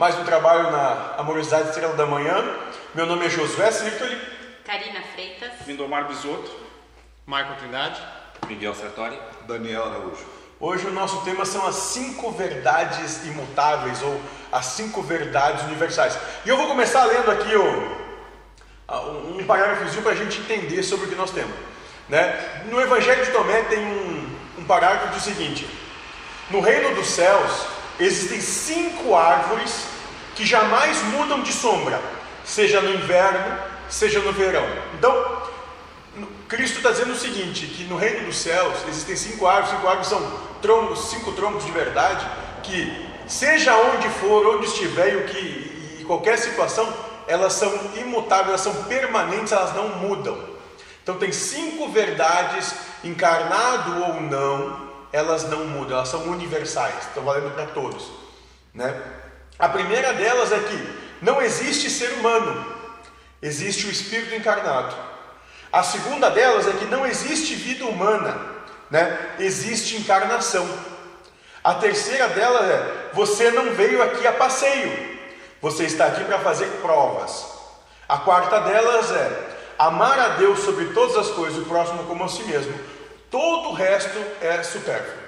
mais um trabalho na Amorosidade Estrela da Manhã. Meu nome é Josué Sirtoli. Karina Freitas. Lindomar Bisotto. Marco Trindade. Miguel Sartori. Daniel Araújo. Hoje o nosso tema são as cinco verdades imutáveis ou as cinco verdades universais. E eu vou começar lendo aqui o, um parágrafozinho para a gente entender sobre o que nós temos. Né? No Evangelho de Tomé tem um, um parágrafo que diz o seguinte: No reino dos céus existem cinco árvores que jamais mudam de sombra, seja no inverno, seja no verão. Então, Cristo está dizendo o seguinte: que no reino dos céus existem cinco árvores, cinco árvores são troncos, cinco troncos de verdade, que seja onde for, onde estiver o que, e qualquer situação, elas são imutáveis, elas são permanentes, elas não mudam. Então tem cinco verdades, encarnado ou não, elas não mudam, elas são universais, estão valendo para todos. Né? A primeira delas é que não existe ser humano, existe o espírito encarnado. A segunda delas é que não existe vida humana, né? existe encarnação. A terceira delas é: você não veio aqui a passeio, você está aqui para fazer provas. A quarta delas é amar a Deus sobre todas as coisas, o próximo como a si mesmo. Todo o resto é supérfluo.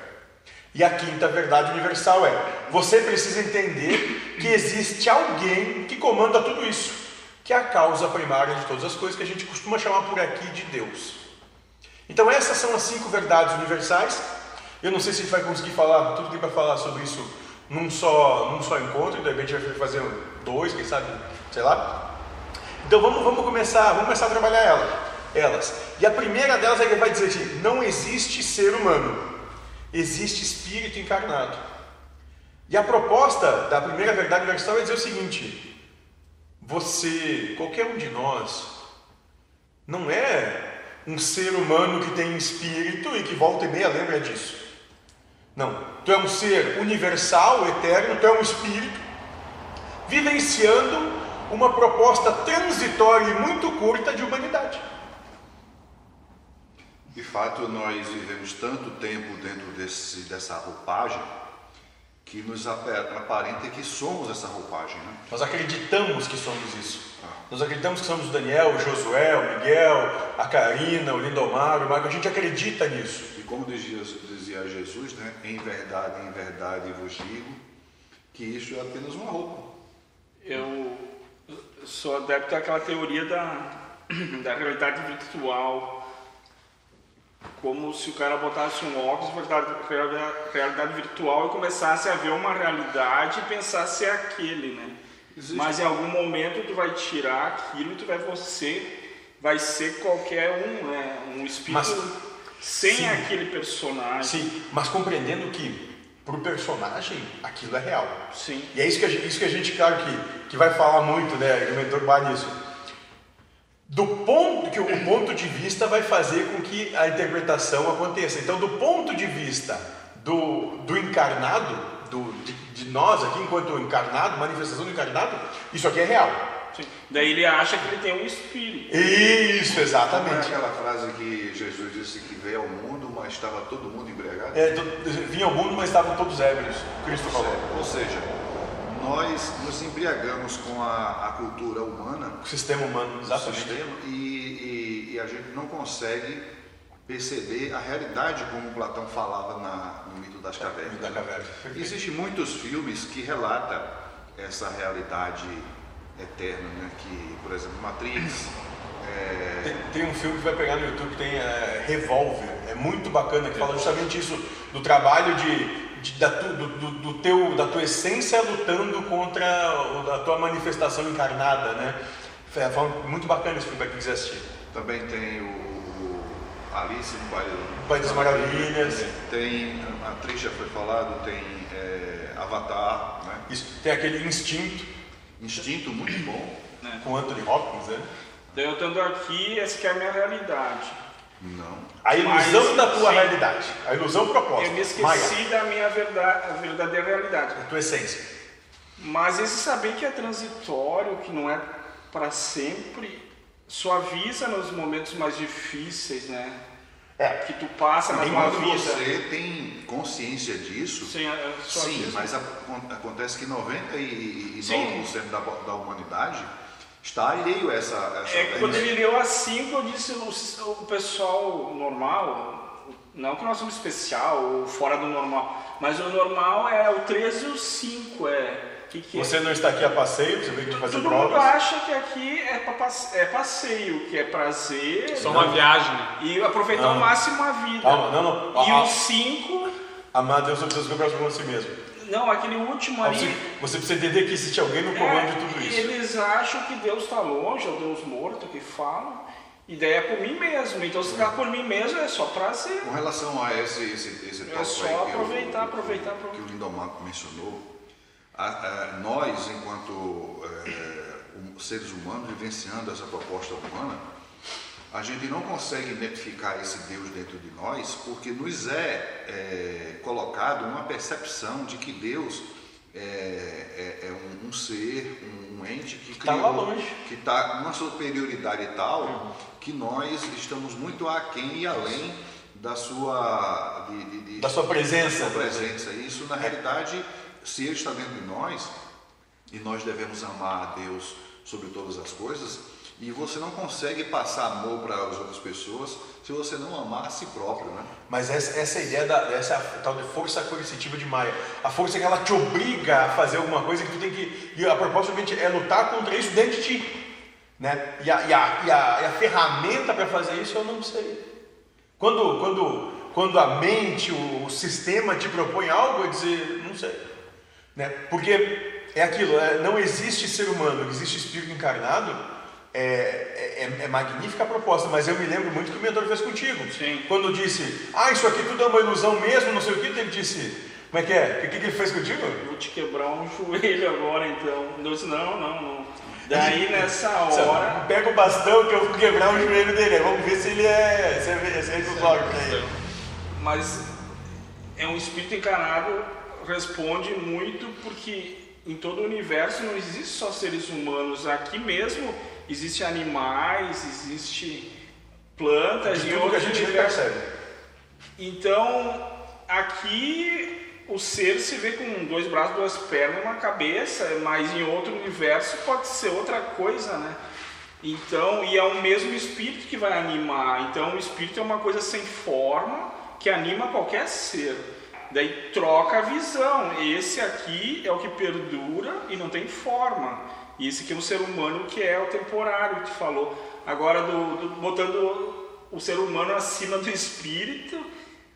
E a quinta verdade universal é: você precisa entender que existe alguém que comanda tudo isso, que é a causa primária de todas as coisas, que a gente costuma chamar por aqui de Deus. Então, essas são as cinco verdades universais. Eu não sei se a gente vai conseguir falar tudo que para falar sobre isso num só, num só encontro, de repente vai fazer dois, quem sabe, sei lá. Então vamos, vamos começar, vamos começar a trabalhar ela, elas. E a primeira delas é que vai dizer assim: não existe ser humano, existe espírito encarnado. E a proposta da primeira verdade universal é dizer o seguinte: você, qualquer um de nós, não é um ser humano que tem espírito e que volta e meia lembra disso. Não, tu é um ser universal, eterno, tu é um espírito, vivenciando uma proposta transitória e muito curta de humanidade. De fato, nós vivemos tanto tempo dentro desse, dessa roupagem que nos aparenta que somos essa roupagem. Né? Nós acreditamos que somos isso. Ah. Nós acreditamos que somos o Daniel, o Josué, o Miguel, a Karina, o Lindomar, o Marco. A gente acredita nisso. E como dizia, dizia Jesus, né? em verdade, em verdade vos digo, que isso é apenas uma roupa. Eu sou adepto àquela teoria da, da realidade virtual. Como se o cara botasse um óculos, realidade, realidade virtual, e começasse a ver uma realidade e pensasse é aquele, né? Existe. Mas em algum momento tu vai tirar aquilo e tu vai você vai ser qualquer um, né? Um espírito mas, sem sim, aquele personagem. Sim, mas compreendendo que para o personagem, aquilo é real. Sim. E é isso que a gente, isso que a gente claro, que, que vai falar muito, né? O mentor vai nisso. Do ponto que o ponto de vista vai fazer com que a interpretação aconteça. Então, do ponto de vista do, do encarnado, do, de, de nós aqui, enquanto encarnado, manifestação do encarnado, isso aqui é real. Sim. Daí ele acha que ele tem um espírito. Isso, exatamente. Como é aquela frase que Jesus disse que veio ao mundo, mas estava todo mundo embriagado? É, vinha ao mundo, mas estavam todos ébrios. Cristo falou. Ou seja, nós nos embriagamos com a, a cultura humana, o sistema humano, exatamente. Sistema, e, e, e, a gente não consegue perceber a realidade como Platão falava na, no mito das cavernas. Da caverna. Existem muitos filmes que relatam essa realidade eterna, né? Que, por exemplo, Matrix. É... Tem, tem, um filme que vai pegar no YouTube que tem é, Revolver, é muito bacana, que fala justamente isso, do trabalho de da, tu, do, do, do, teu, da tua essência lutando contra a tua manifestação encarnada, né? É, muito bacana esse filme para quem quiser assistir. Também tem o, o Alice no País, País das Maravilhas. Tem, a atriz já foi falado, tem é, Avatar, né? Isso, tem aquele instinto Instinto muito bom. Né? Com Anthony Hopkins, né? Daí eu estando aqui, essa que é a minha realidade. Não. A ilusão Mas, da tua sim, realidade. A ilusão proposta. Eu me esqueci Maia. da minha verdade, a verdadeira realidade. A tua essência. Mas esse saber que é transitório, que não é para sempre, suaviza nos momentos mais difíceis, né? É. Que tu passa na tua vida. você tem consciência disso, a, a sua sim, mas acon- acontece que 99% Sim. da, da humanidade está alheio a essa. essa É que quando ele leu a 5, eu disse o, o pessoal normal, não que nós somos especial ou fora do normal, mas o normal é o 13 e o 5. É, que que é? Você não está aqui a passeio, você veio aqui fazer Todo mundo provas. acha que aqui é, pra passe- é passeio, que é prazer Só uma viagem, né? e aproveitar ao Não. máximo a vida. Calma, não, não. E Ah, o 5, Amar Deus sobre seus próprios com si mesmo. não, aquele último ali. Você, você precisa entender que existe alguém no comando de tudo É, isso. Eles acham que Deus está longe, é o Deus morto que fala, e daí é por mim mesmo. Então se ficar por mim mesmo é só prazer. Com relação a esse, esse, esse É só aí que eu- aproveitar, aproveitar, que aproveitar. o Lindomar mencionou, a- a- nós, enquanto hum- seres humanos, vivenciando essa proposta humana, a gente não consegue identificar esse Deus dentro de nós porque nos é, eh, colocado uma percepção de que Deus é, é- é um, um ser, um, um ente que Tá lá longe. que está numa superioridade tal que nós estamos muito aquém e além da sua de- de- de- Da sua presença. sua presença. Isso, na realidade, se Ele está dentro de nós, e nós devemos amar a Deus sobre todas as coisas, e você não consegue passar amor para as outras pessoas se você não amar a si próprio, né? Mas essa, essa ideia da essa tal de força coercitiva de Maia. A força que ela te obriga a fazer alguma coisa que tu tem que. E a proposta é lutar contra isso dentro de ti. Né? E, a, e, a, e, a, e a ferramenta para fazer isso eu não sei. Quando, quando, quando a mente, o, o sistema te propõe algo, é dizer, não sei. Né? Porque é aquilo, é, não existe ser humano, existe espírito encarnado. É, é, é magnífica a proposta, mas eu me lembro muito que o mentor fez contigo. Sim. Quando disse, ah, isso aqui tudo é uma ilusão mesmo, não sei o que, ele disse, como é que é? O que, que ele fez contigo? Vou te quebrar um joelho agora, então. Eu disse, não, não, não. Daí nessa hora. Pega o bastão que eu vou quebrar o joelho dele, vamos ver se ele é. Se é, se é pra ele. Mas é um espírito encarnado responde muito porque em todo o universo não existe só seres humanos. Aqui mesmo existe animais, existe plantas e tudo que a outros gente nem universos. percebe. Então, aqui o ser se vê com dois braços, duas pernas e uma cabeça, mas em outro universo pode ser outra coisa, né? Então, e é o mesmo espírito que vai animar. Então, o espírito é uma coisa sem forma que anima qualquer ser. Daí troca a visão. Esse aqui é o que perdura e não tem forma. E esse aqui é o ser humano que é o temporário que tu falou. Agora, do, do- botando o ser humano acima do espírito,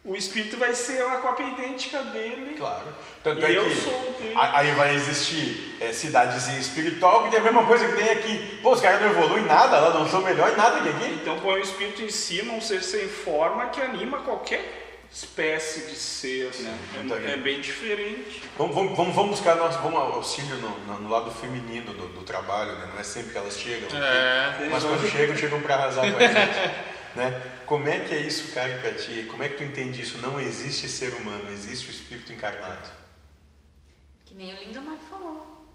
o espírito vai ser a cópia idêntica dele. Claro. Tanto E é eu que sou dele. aí vai existir é, cidadezinha espiritual que tem a mesma coisa que tem aqui. Pô, os caras não evoluem nada, lá não são melhor em nada que aqui. Então põe o espírito em cima, um ser sem forma que anima qualquer espécie de ser, né? Muito É, bem. é bem diferente. Vamos, vamos, vamos, buscar nosso vamos auxílio no, no- no lado feminino do, do trabalho, né? Não é sempre que elas chegam. É. Mas quando chegam, chegam para arrasar com a gente. Né? Como é que é isso, cara, para ti? Como é que tu entende isso? Não existe ser humano, existe o espírito encarnado. Que nem o Lindomar falou.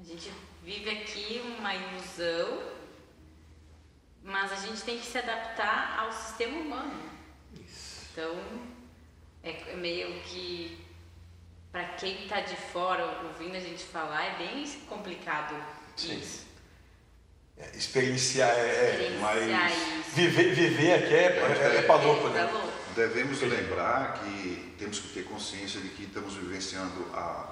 A gente vive aqui uma ilusão, mas a gente tem que se adaptar ao sistema humano. Então, é é meio que para quem está de fora ouvindo a gente falar, é bem complicado Sim. isso. É, experienciar, é, é, Experienciar mas isso. viver, viver aqui é, é, é pra louco, Tá né? louco. Devemos lembrar que temos que ter consciência de que estamos vivenciando a,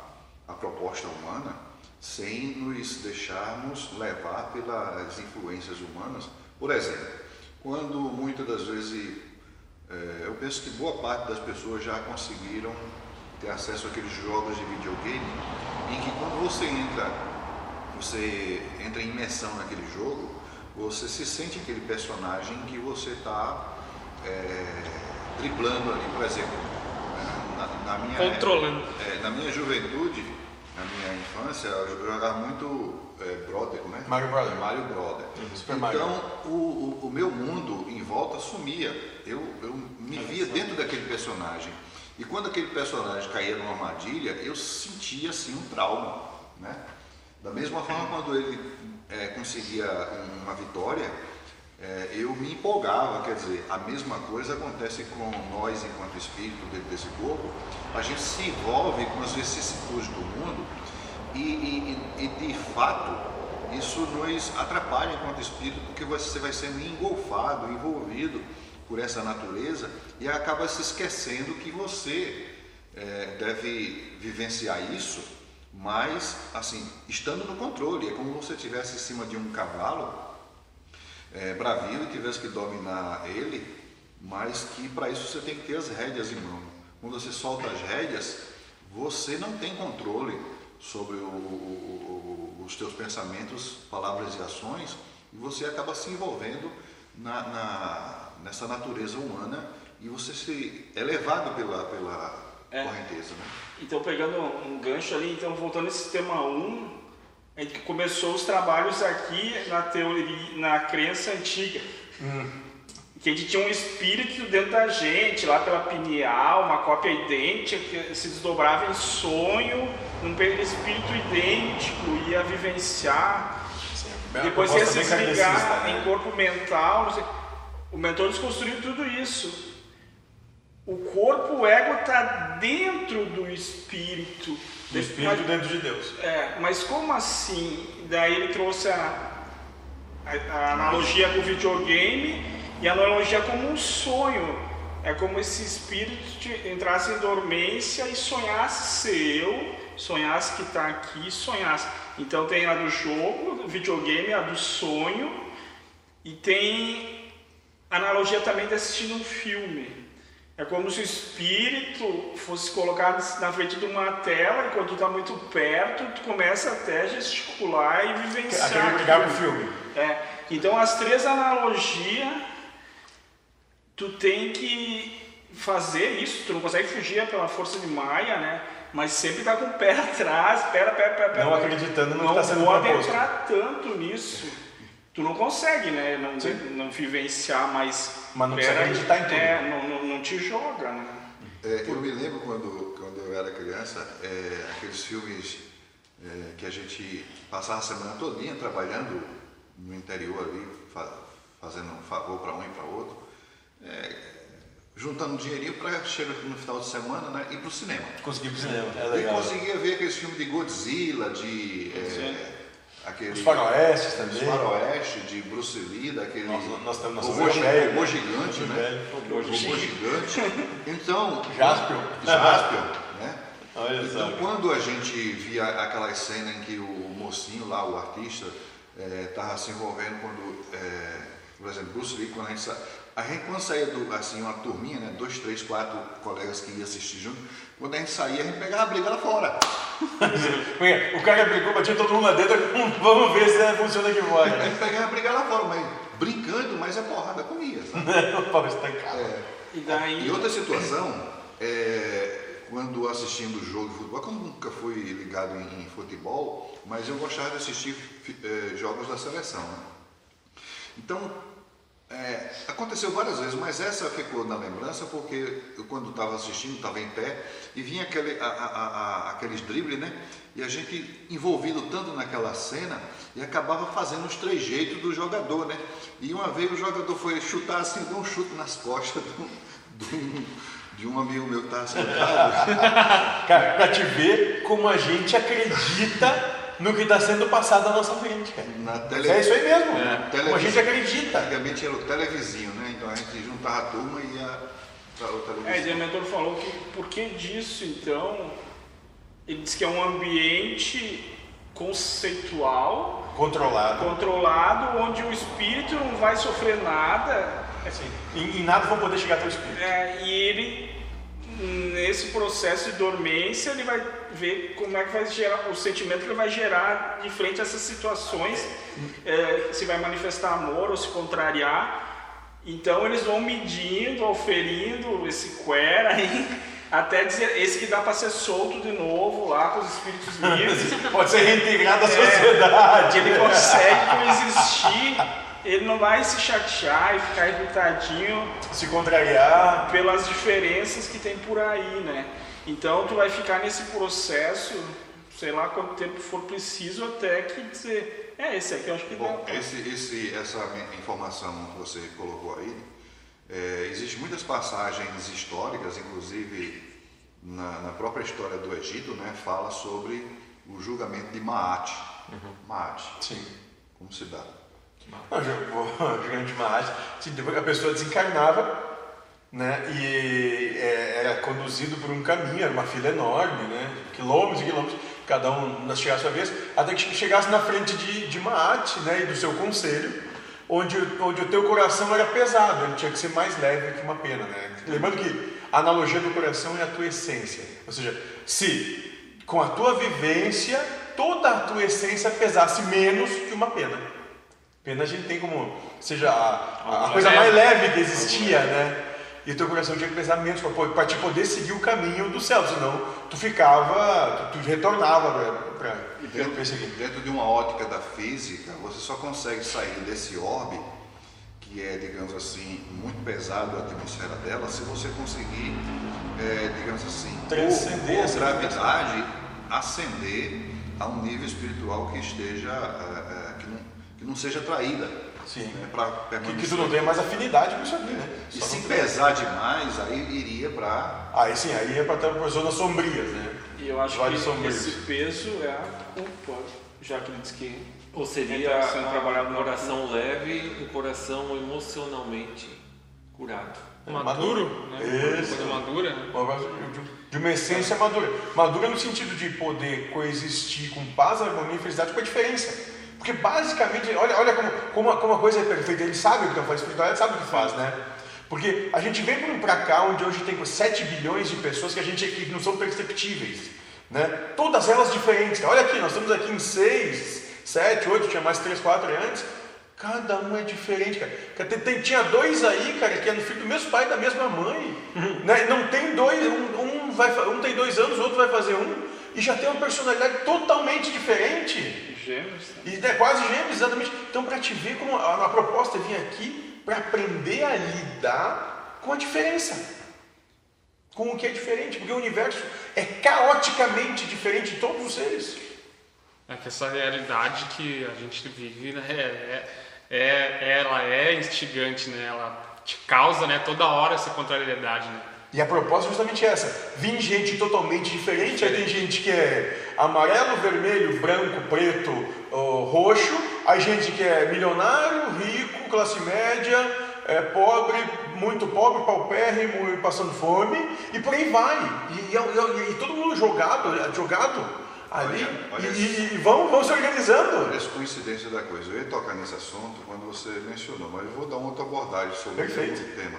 a proposta humana sem nos deixarmos levar pelas influências humanas. Por exemplo, quando muitas das vezes, eh, eu penso que boa parte das pessoas já conseguiram ter acesso àqueles jogos de videogame em que quando você entra, você entra em imersão naquele jogo, você se sente aquele personagem que você está driblando ali, por exemplo. Na, na minha, Controlando. é, na minha juventude, na minha infância, eu jogava muito é, Brother, como é? Mario Brother. Mario Brother. Super Mario. então, o, o, o meu mundo em volta sumia. Eu, eu me via dentro daquele personagem. E quando aquele personagem caía numa armadilha, eu sentia assim um trauma, né? Da mesma forma, quando ele é, conseguia uma vitória, é, eu me empolgava, quer dizer, a mesma coisa acontece com nós enquanto espírito dentro desse corpo, a gente se envolve com as vicissitudes do mundo e, e, e de fato isso nos atrapalha enquanto espírito, porque você vai sendo engolfado, envolvido por essa natureza e acaba se esquecendo que você é, deve vivenciar isso, mas assim, estando no controle, é como se você estivesse em cima de um cavalo é, bravio e tivesse que dominar ele, mas que para isso você tem que ter as rédeas em mão. Quando você solta as rédeas, você não tem controle sobre o, o, os teus pensamentos, palavras e ações, e você acaba se envolvendo na, na, nessa natureza humana e você se é levado pela, pela é. correnteza. Né? Então, pegando um gancho ali, então voltando nesse tema 1, a gente começou os trabalhos aqui na teoria, na crença antiga. Hum que a gente tinha um espírito dentro da gente, lá pela pineal, uma cópia idêntica, que se desdobrava em sonho, um espírito idêntico, ia vivenciar, Sim, depois ia se desligar né? em corpo mental. O mentor desconstruiu tudo isso. O corpo, o ego está dentro do espírito. Do espírito mas, dentro de Deus. É, mas como assim? Daí ele trouxe a, a, a analogia com o videogame e a analogia como um sonho. É como se espírito entrasse em dormência e sonhasse ser eu, sonhasse que está aqui, sonhasse. Então tem a do jogo, do videogame, a do sonho, e tem analogia também de assistir um filme. É como se o espírito fosse colocado na frente de uma tela e quando tu está muito perto, tu começa até a gesticular e vivenciar. Até brigar com o filme. É. Então as três analogias tu tem que fazer isso, tu não consegue fugir pela força de Maia, né? Mas sempre tá com o pé atrás, pera, pera, pera, pera. Não acreditando no não que está sendo. Não pode entrar tanto nisso. Tu não consegue, né? Não, não vivenciar mais. Mas não precisa acreditar em tudo. É, não, não, não te joga, né? É, eu me lembro quando, quando eu era criança, é, aqueles filmes é, que a gente passava a semana todinha trabalhando no interior ali, fazendo um favor para um e para outro é, juntando dinheirinho para chegar no final de semana né, ir para o cinema. Conseguir ir para o cinema, é legal. E conseguia ver aqueles filmes de Godzilla, de. Aquele, Os faroestes também. Os faroeste, de Bruce Lee, daquele. Nós, nós temos o robô, robô gigante, né? O robô gigante. Então. Jaspion. Jaspion, né? Olha então, quando a gente via aquela cena em que o mocinho lá, o artista, estava é, se envolvendo quando, é, por exemplo, Bruce Lee, quando a gente a gente, quando saía do, assim, uma turminha, né, dois, três, quatro colegas que iam assistir junto, quando a gente saía, a gente pegava a briga lá fora. o cara brigou, batia todo mundo lá dentro, vamos ver se funciona aqui fora. A gente pegava a briga lá fora, mas brincando, mas a porrada comia. o pau estancado. É, e, daí... e outra situação, é, quando assistindo jogo de futebol, eu nunca fui ligado em, em futebol, mas eu gostava de assistir é, jogos da seleção. Né? Então, é, aconteceu várias vezes, mas essa ficou na lembrança porque eu, quando estava assistindo, estava em pé e vinha aquele, a, a, a, aqueles dribles, né? E a gente envolvido tanto naquela cena e acabava fazendo os trejeitos do jogador, né? E uma vez o jogador foi chutar assim, deu um chute nas costas do, de um amigo meu que estava sentado. Para te ver como a gente acredita no que está sendo passado à nossa frente, cara. Na tele... É isso aí mesmo. É. Televis... A gente acredita. Antigamente era o televizinho, né? Então a gente juntava a turma e ia para o televisão. É, e o mentor falou que por que disso, então? Ele disse que é um ambiente conceitual, controlado, controlado, onde o espírito não vai sofrer nada. Assim, e, e nada vão poder chegar até o espírito. É, e ele nesse processo de dormência ele vai ver como é que vai gerar o sentimento que ele vai gerar de frente a essas situações, é, se vai manifestar amor ou se contrariar. Então eles vão medindo, oferindo esse quer aí, até dizer esse que dá para ser solto de novo lá com os espíritos livres. Pode ser reintegrado à é, sociedade. Ele consegue coexistir ele não vai se chatear e ficar irritadinho, se contrariar pelas diferenças que tem por aí, né? Então tu vai ficar nesse processo, sei lá quanto tempo for preciso até que dizer, É, esse aqui eu acho que Bom, dá. esse, esse, essa informação que você colocou aí, é, existem muitas passagens históricas, inclusive na, na própria história do Egito, né, fala sobre o julgamento de Maat. Maat, Sim. como se dá? Não, o gigante Mahat, assim, depois que a pessoa desencarnava, né, e é, era conduzido por um caminho, era uma fila enorme, né, quilômetros e quilômetros, cada um chegar a sua vez, até que chegasse na frente de, de Maat, né, e do seu conselho, onde, onde o teu coração era pesado, ele tinha que ser mais leve que uma pena, né. Lembrando que a analogia do coração é a tua essência, ou seja, se com a tua vivência toda a tua essência pesasse menos que uma pena. Pena a gente tem como, seja a, a coisa mais leve que existia, né? E teu coração tinha que pesar menos para te poder seguir o caminho do céu, senão tu ficava, tu, tu retornava para aqui. dentro de uma ótica da física, você só consegue sair desse orbe, que é, digamos assim, muito pesado a atmosfera dela, se você conseguir, é, digamos assim, Transcender por gravidade, ascender a um nível espiritual que esteja, é, é, que, não, que não seja traída. Sim. Né, pra Que, permanecer. que tu não tenha mais afinidade com isso aqui, né? E Só se tem. pesar demais, aí iria para Aí sim, aí é para ter zonas sombrias, né? E eu acho que sombrios. esse peso é a culpa, já que ele disse que Ou seria sendo a- um coração leve, um coração emocionalmente curado. Maduro, né? Isso. Coisa madura, né? Uma coisa de- De uma essência madura. Madura no sentido de poder coexistir com paz, harmonia e felicidade com a diferença. Porque basicamente, olha, olha como, como, a, como a coisa é perfeita. Ele sabe o que faz, espiritualidade sabe o que faz, né? Porque a gente vem para cá, onde hoje tem 7 bilhões de pessoas que a gente que não são perceptíveis. Né? Todas elas diferentes. Olha aqui, nós estamos aqui em 6, 7, 8, tinha mais 3, 4 antes. Cada um é diferente, cara. Tem- tinha dois aí, cara, que é no filho do mesmo pai e da mesma mãe. né? Não tem dois, um, um vai, um tem dois anos, o outro vai fazer um, e já tem uma personalidade totalmente diferente. gêmeos. E é quase gêmeos, exatamente. Então, para te ver como a, a proposta é vir aqui para aprender a lidar com a diferença. Com o que é diferente, porque o universo é caoticamente diferente de todos os seres. É que essa realidade que a gente vive, né, é, é, ela é instigante, né? Ela te causa, né, toda hora essa contrariedade, né? E a proposta é justamente essa: vir gente totalmente diferente. Aí tem gente que é amarelo, vermelho, branco, preto, roxo. Aí gente que é milionário, rico, classe média, é, pobre, muito pobre, paupérrimo e passando fome. E por aí vai. E, e- e- todo mundo jogado, jogado ali. Olha, olha e, e- vão, vão se organizando. Olha a coincidência da coisa. Eu ia tocar nesse assunto quando você mencionou, mas eu vou dar uma outra abordagem sobre Perfeito. o tema.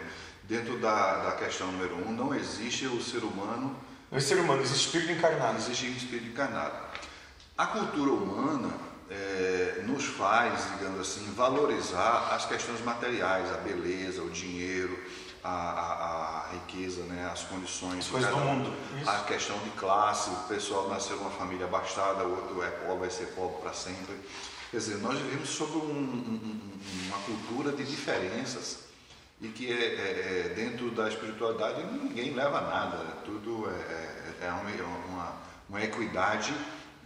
Dentro da, da questão número um, não existe o ser humano, Não é ser humano, existe espírito encarnado. existe espírito encarnado. A cultura humana eh, nos faz, digamos assim, valorizar as questões materiais, a beleza, o dinheiro, a, a- a riqueza, né, as condições. As coisas do mundo. Isso. A questão de classe, o pessoal nasceu numa família abastada, o outro é pobre, vai ser pobre para sempre. Quer dizer, nós vivemos sob um- um- uma cultura de diferenças e que é, é- é dentro da espiritualidade ninguém leva nada, tudo é, é- é uma, uma, uma equidade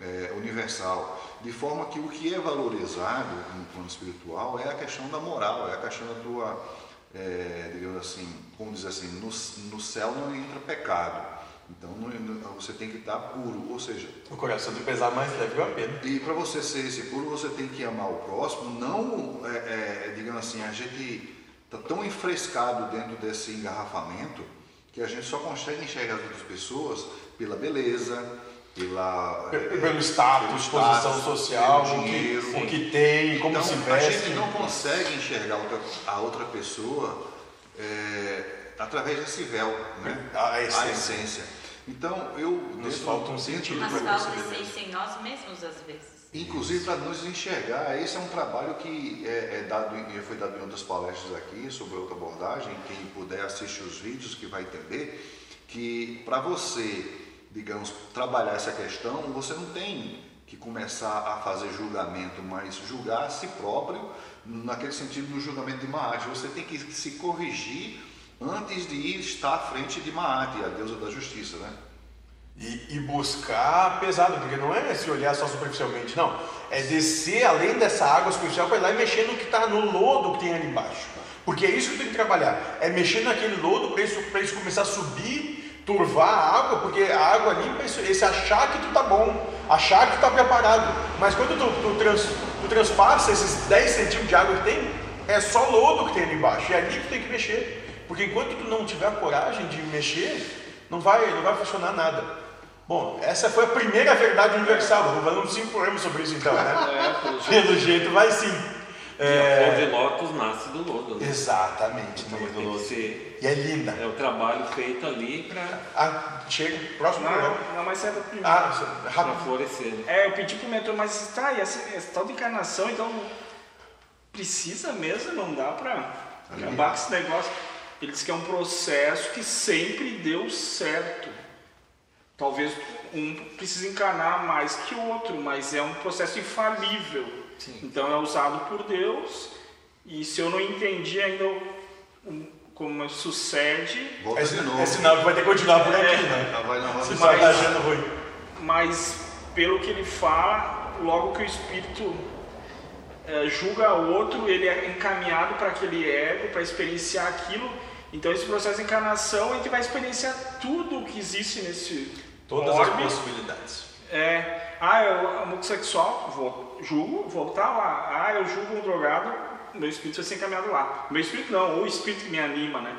é, universal. De forma que o que é valorizado no plano espiritual é a questão da moral, é a questão da tua, é, digamos assim, como dizer assim, no, no céu não entra pecado. Então você tem que estar puro, ou seja, O coração de pesar mais leve uma pena. e para você ser esse puro, você tem que amar o próximo, não, é, é, digamos assim, a gente está tão enfrescado dentro desse engarrafamento que a gente só consegue enxergar as outras pessoas pela beleza, pela, é, Pelo status, pelo posição status, social, pelo o que, dinheiro. o que tem, como então, se a veste. gente não consegue enxergar outra- a outra pessoa é, através desse véu, né? A essência. essência. Então, eu... Nos dentro- falta um sentido do- Mas falta essência em nós mesmos às vezes. Inclusive para nos enxergar, esse é um trabalho que é, é dado, foi dado em outras palestras aqui sobre outra abordagem. Quem puder assistir os vídeos que vai entender que para você, digamos, trabalhar essa questão, você não tem que começar a fazer julgamento, mas julgar a si próprio, naquele sentido do julgamento de Maat. Você tem que se corrigir antes de estar à frente de Maat, a deusa da justiça, né? E, e buscar pesado, porque não é se olhar só superficialmente, não. É descer além dessa água superficial para ir lá e mexer no que está no lodo que tem ali embaixo. Porque é isso que tem que trabalhar. É mexer naquele lodo para isso, isso começar a subir, turvar a água, porque a água é isso, esse achar que tu tá bom, achar que tu tá preparado. Mas quando tu, tu, trans, tu transpassa esses 10 centímetros de água que tem, é só lodo que tem ali embaixo. É ali que tu tem que mexer. Porque enquanto tu não tiver coragem de mexer, não vai, não vai funcionar nada. Bom, essa foi a primeira verdade universal. Uns 5 programas sobre isso então, né? É, pelo jeito. Pelo jeito vai sim. E a flor de lótus nasce do lodo. Né? Exatamente. Então do lodo. ser. E é linda. É o trabalho feito ali para Ah, chega, próximo programa. Não, não, mas é do primeiro. Ah, rápido. florescer. né? É, eu pedi pro mentor, mas tá, e essa, essa tal de encarnação, então precisa mesmo, não dá pra acabar com esse negócio. Ele disse que é um processo que sempre deu certo. Talvez um precise encarnar mais que o outro, mas é um processo infalível. Então é usado por Deus, e se eu não entendi ainda como sucede, É, de novo. é sinal que vai ter que continuar por aqui, né? Já vai na roda Se vai tá achando ruim. mas pelo que ele fala, logo que o espírito eh, julga o outro, ele é encaminhado para aquele ego, para experienciar aquilo. Então esse processo de encarnação, gente vai experienciar tudo o que existe nesse Todas as orbe. possibilidades. É, ah, eu homossexual, vou, julgo, voltar lá. Ah, eu julgo um drogado, meu espírito vai ser encaminhado lá. Meu espírito não, o espírito que me anima, né?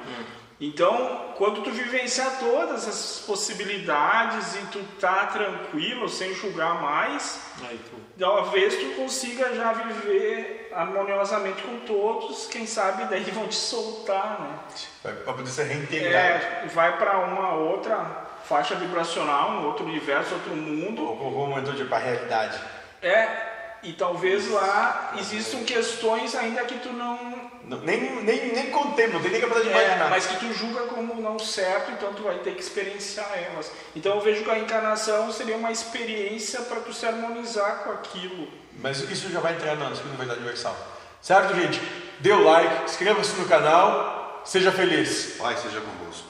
Então, quando tu vivenciar todas essas possibilidades e tu tá tranquilo, sem julgar mais, Aí tu talvez tu consiga já viver harmoniosamente com todos, quem sabe daí vão te soltar, né? Vai pra poder ser reintegrado. É, vai para uma outra faixa vibracional, um outro universo, outro mundo. Ou como momentou de para a realidade. É, e talvez lá existam questões ainda que tu não. Não, nem, nem, nem contempla, não tem nem capacidade de É, imaginar. mas que tu julga como não certo, então tu vai ter que experienciar elas. Então eu vejo que a encarnação seria uma experiência para tu se harmonizar com aquilo. Mas isso já vai entrar na segunda verdade universal. Certo, gente? Dê o like, inscreva-se no canal, seja feliz. Pai seja convosco.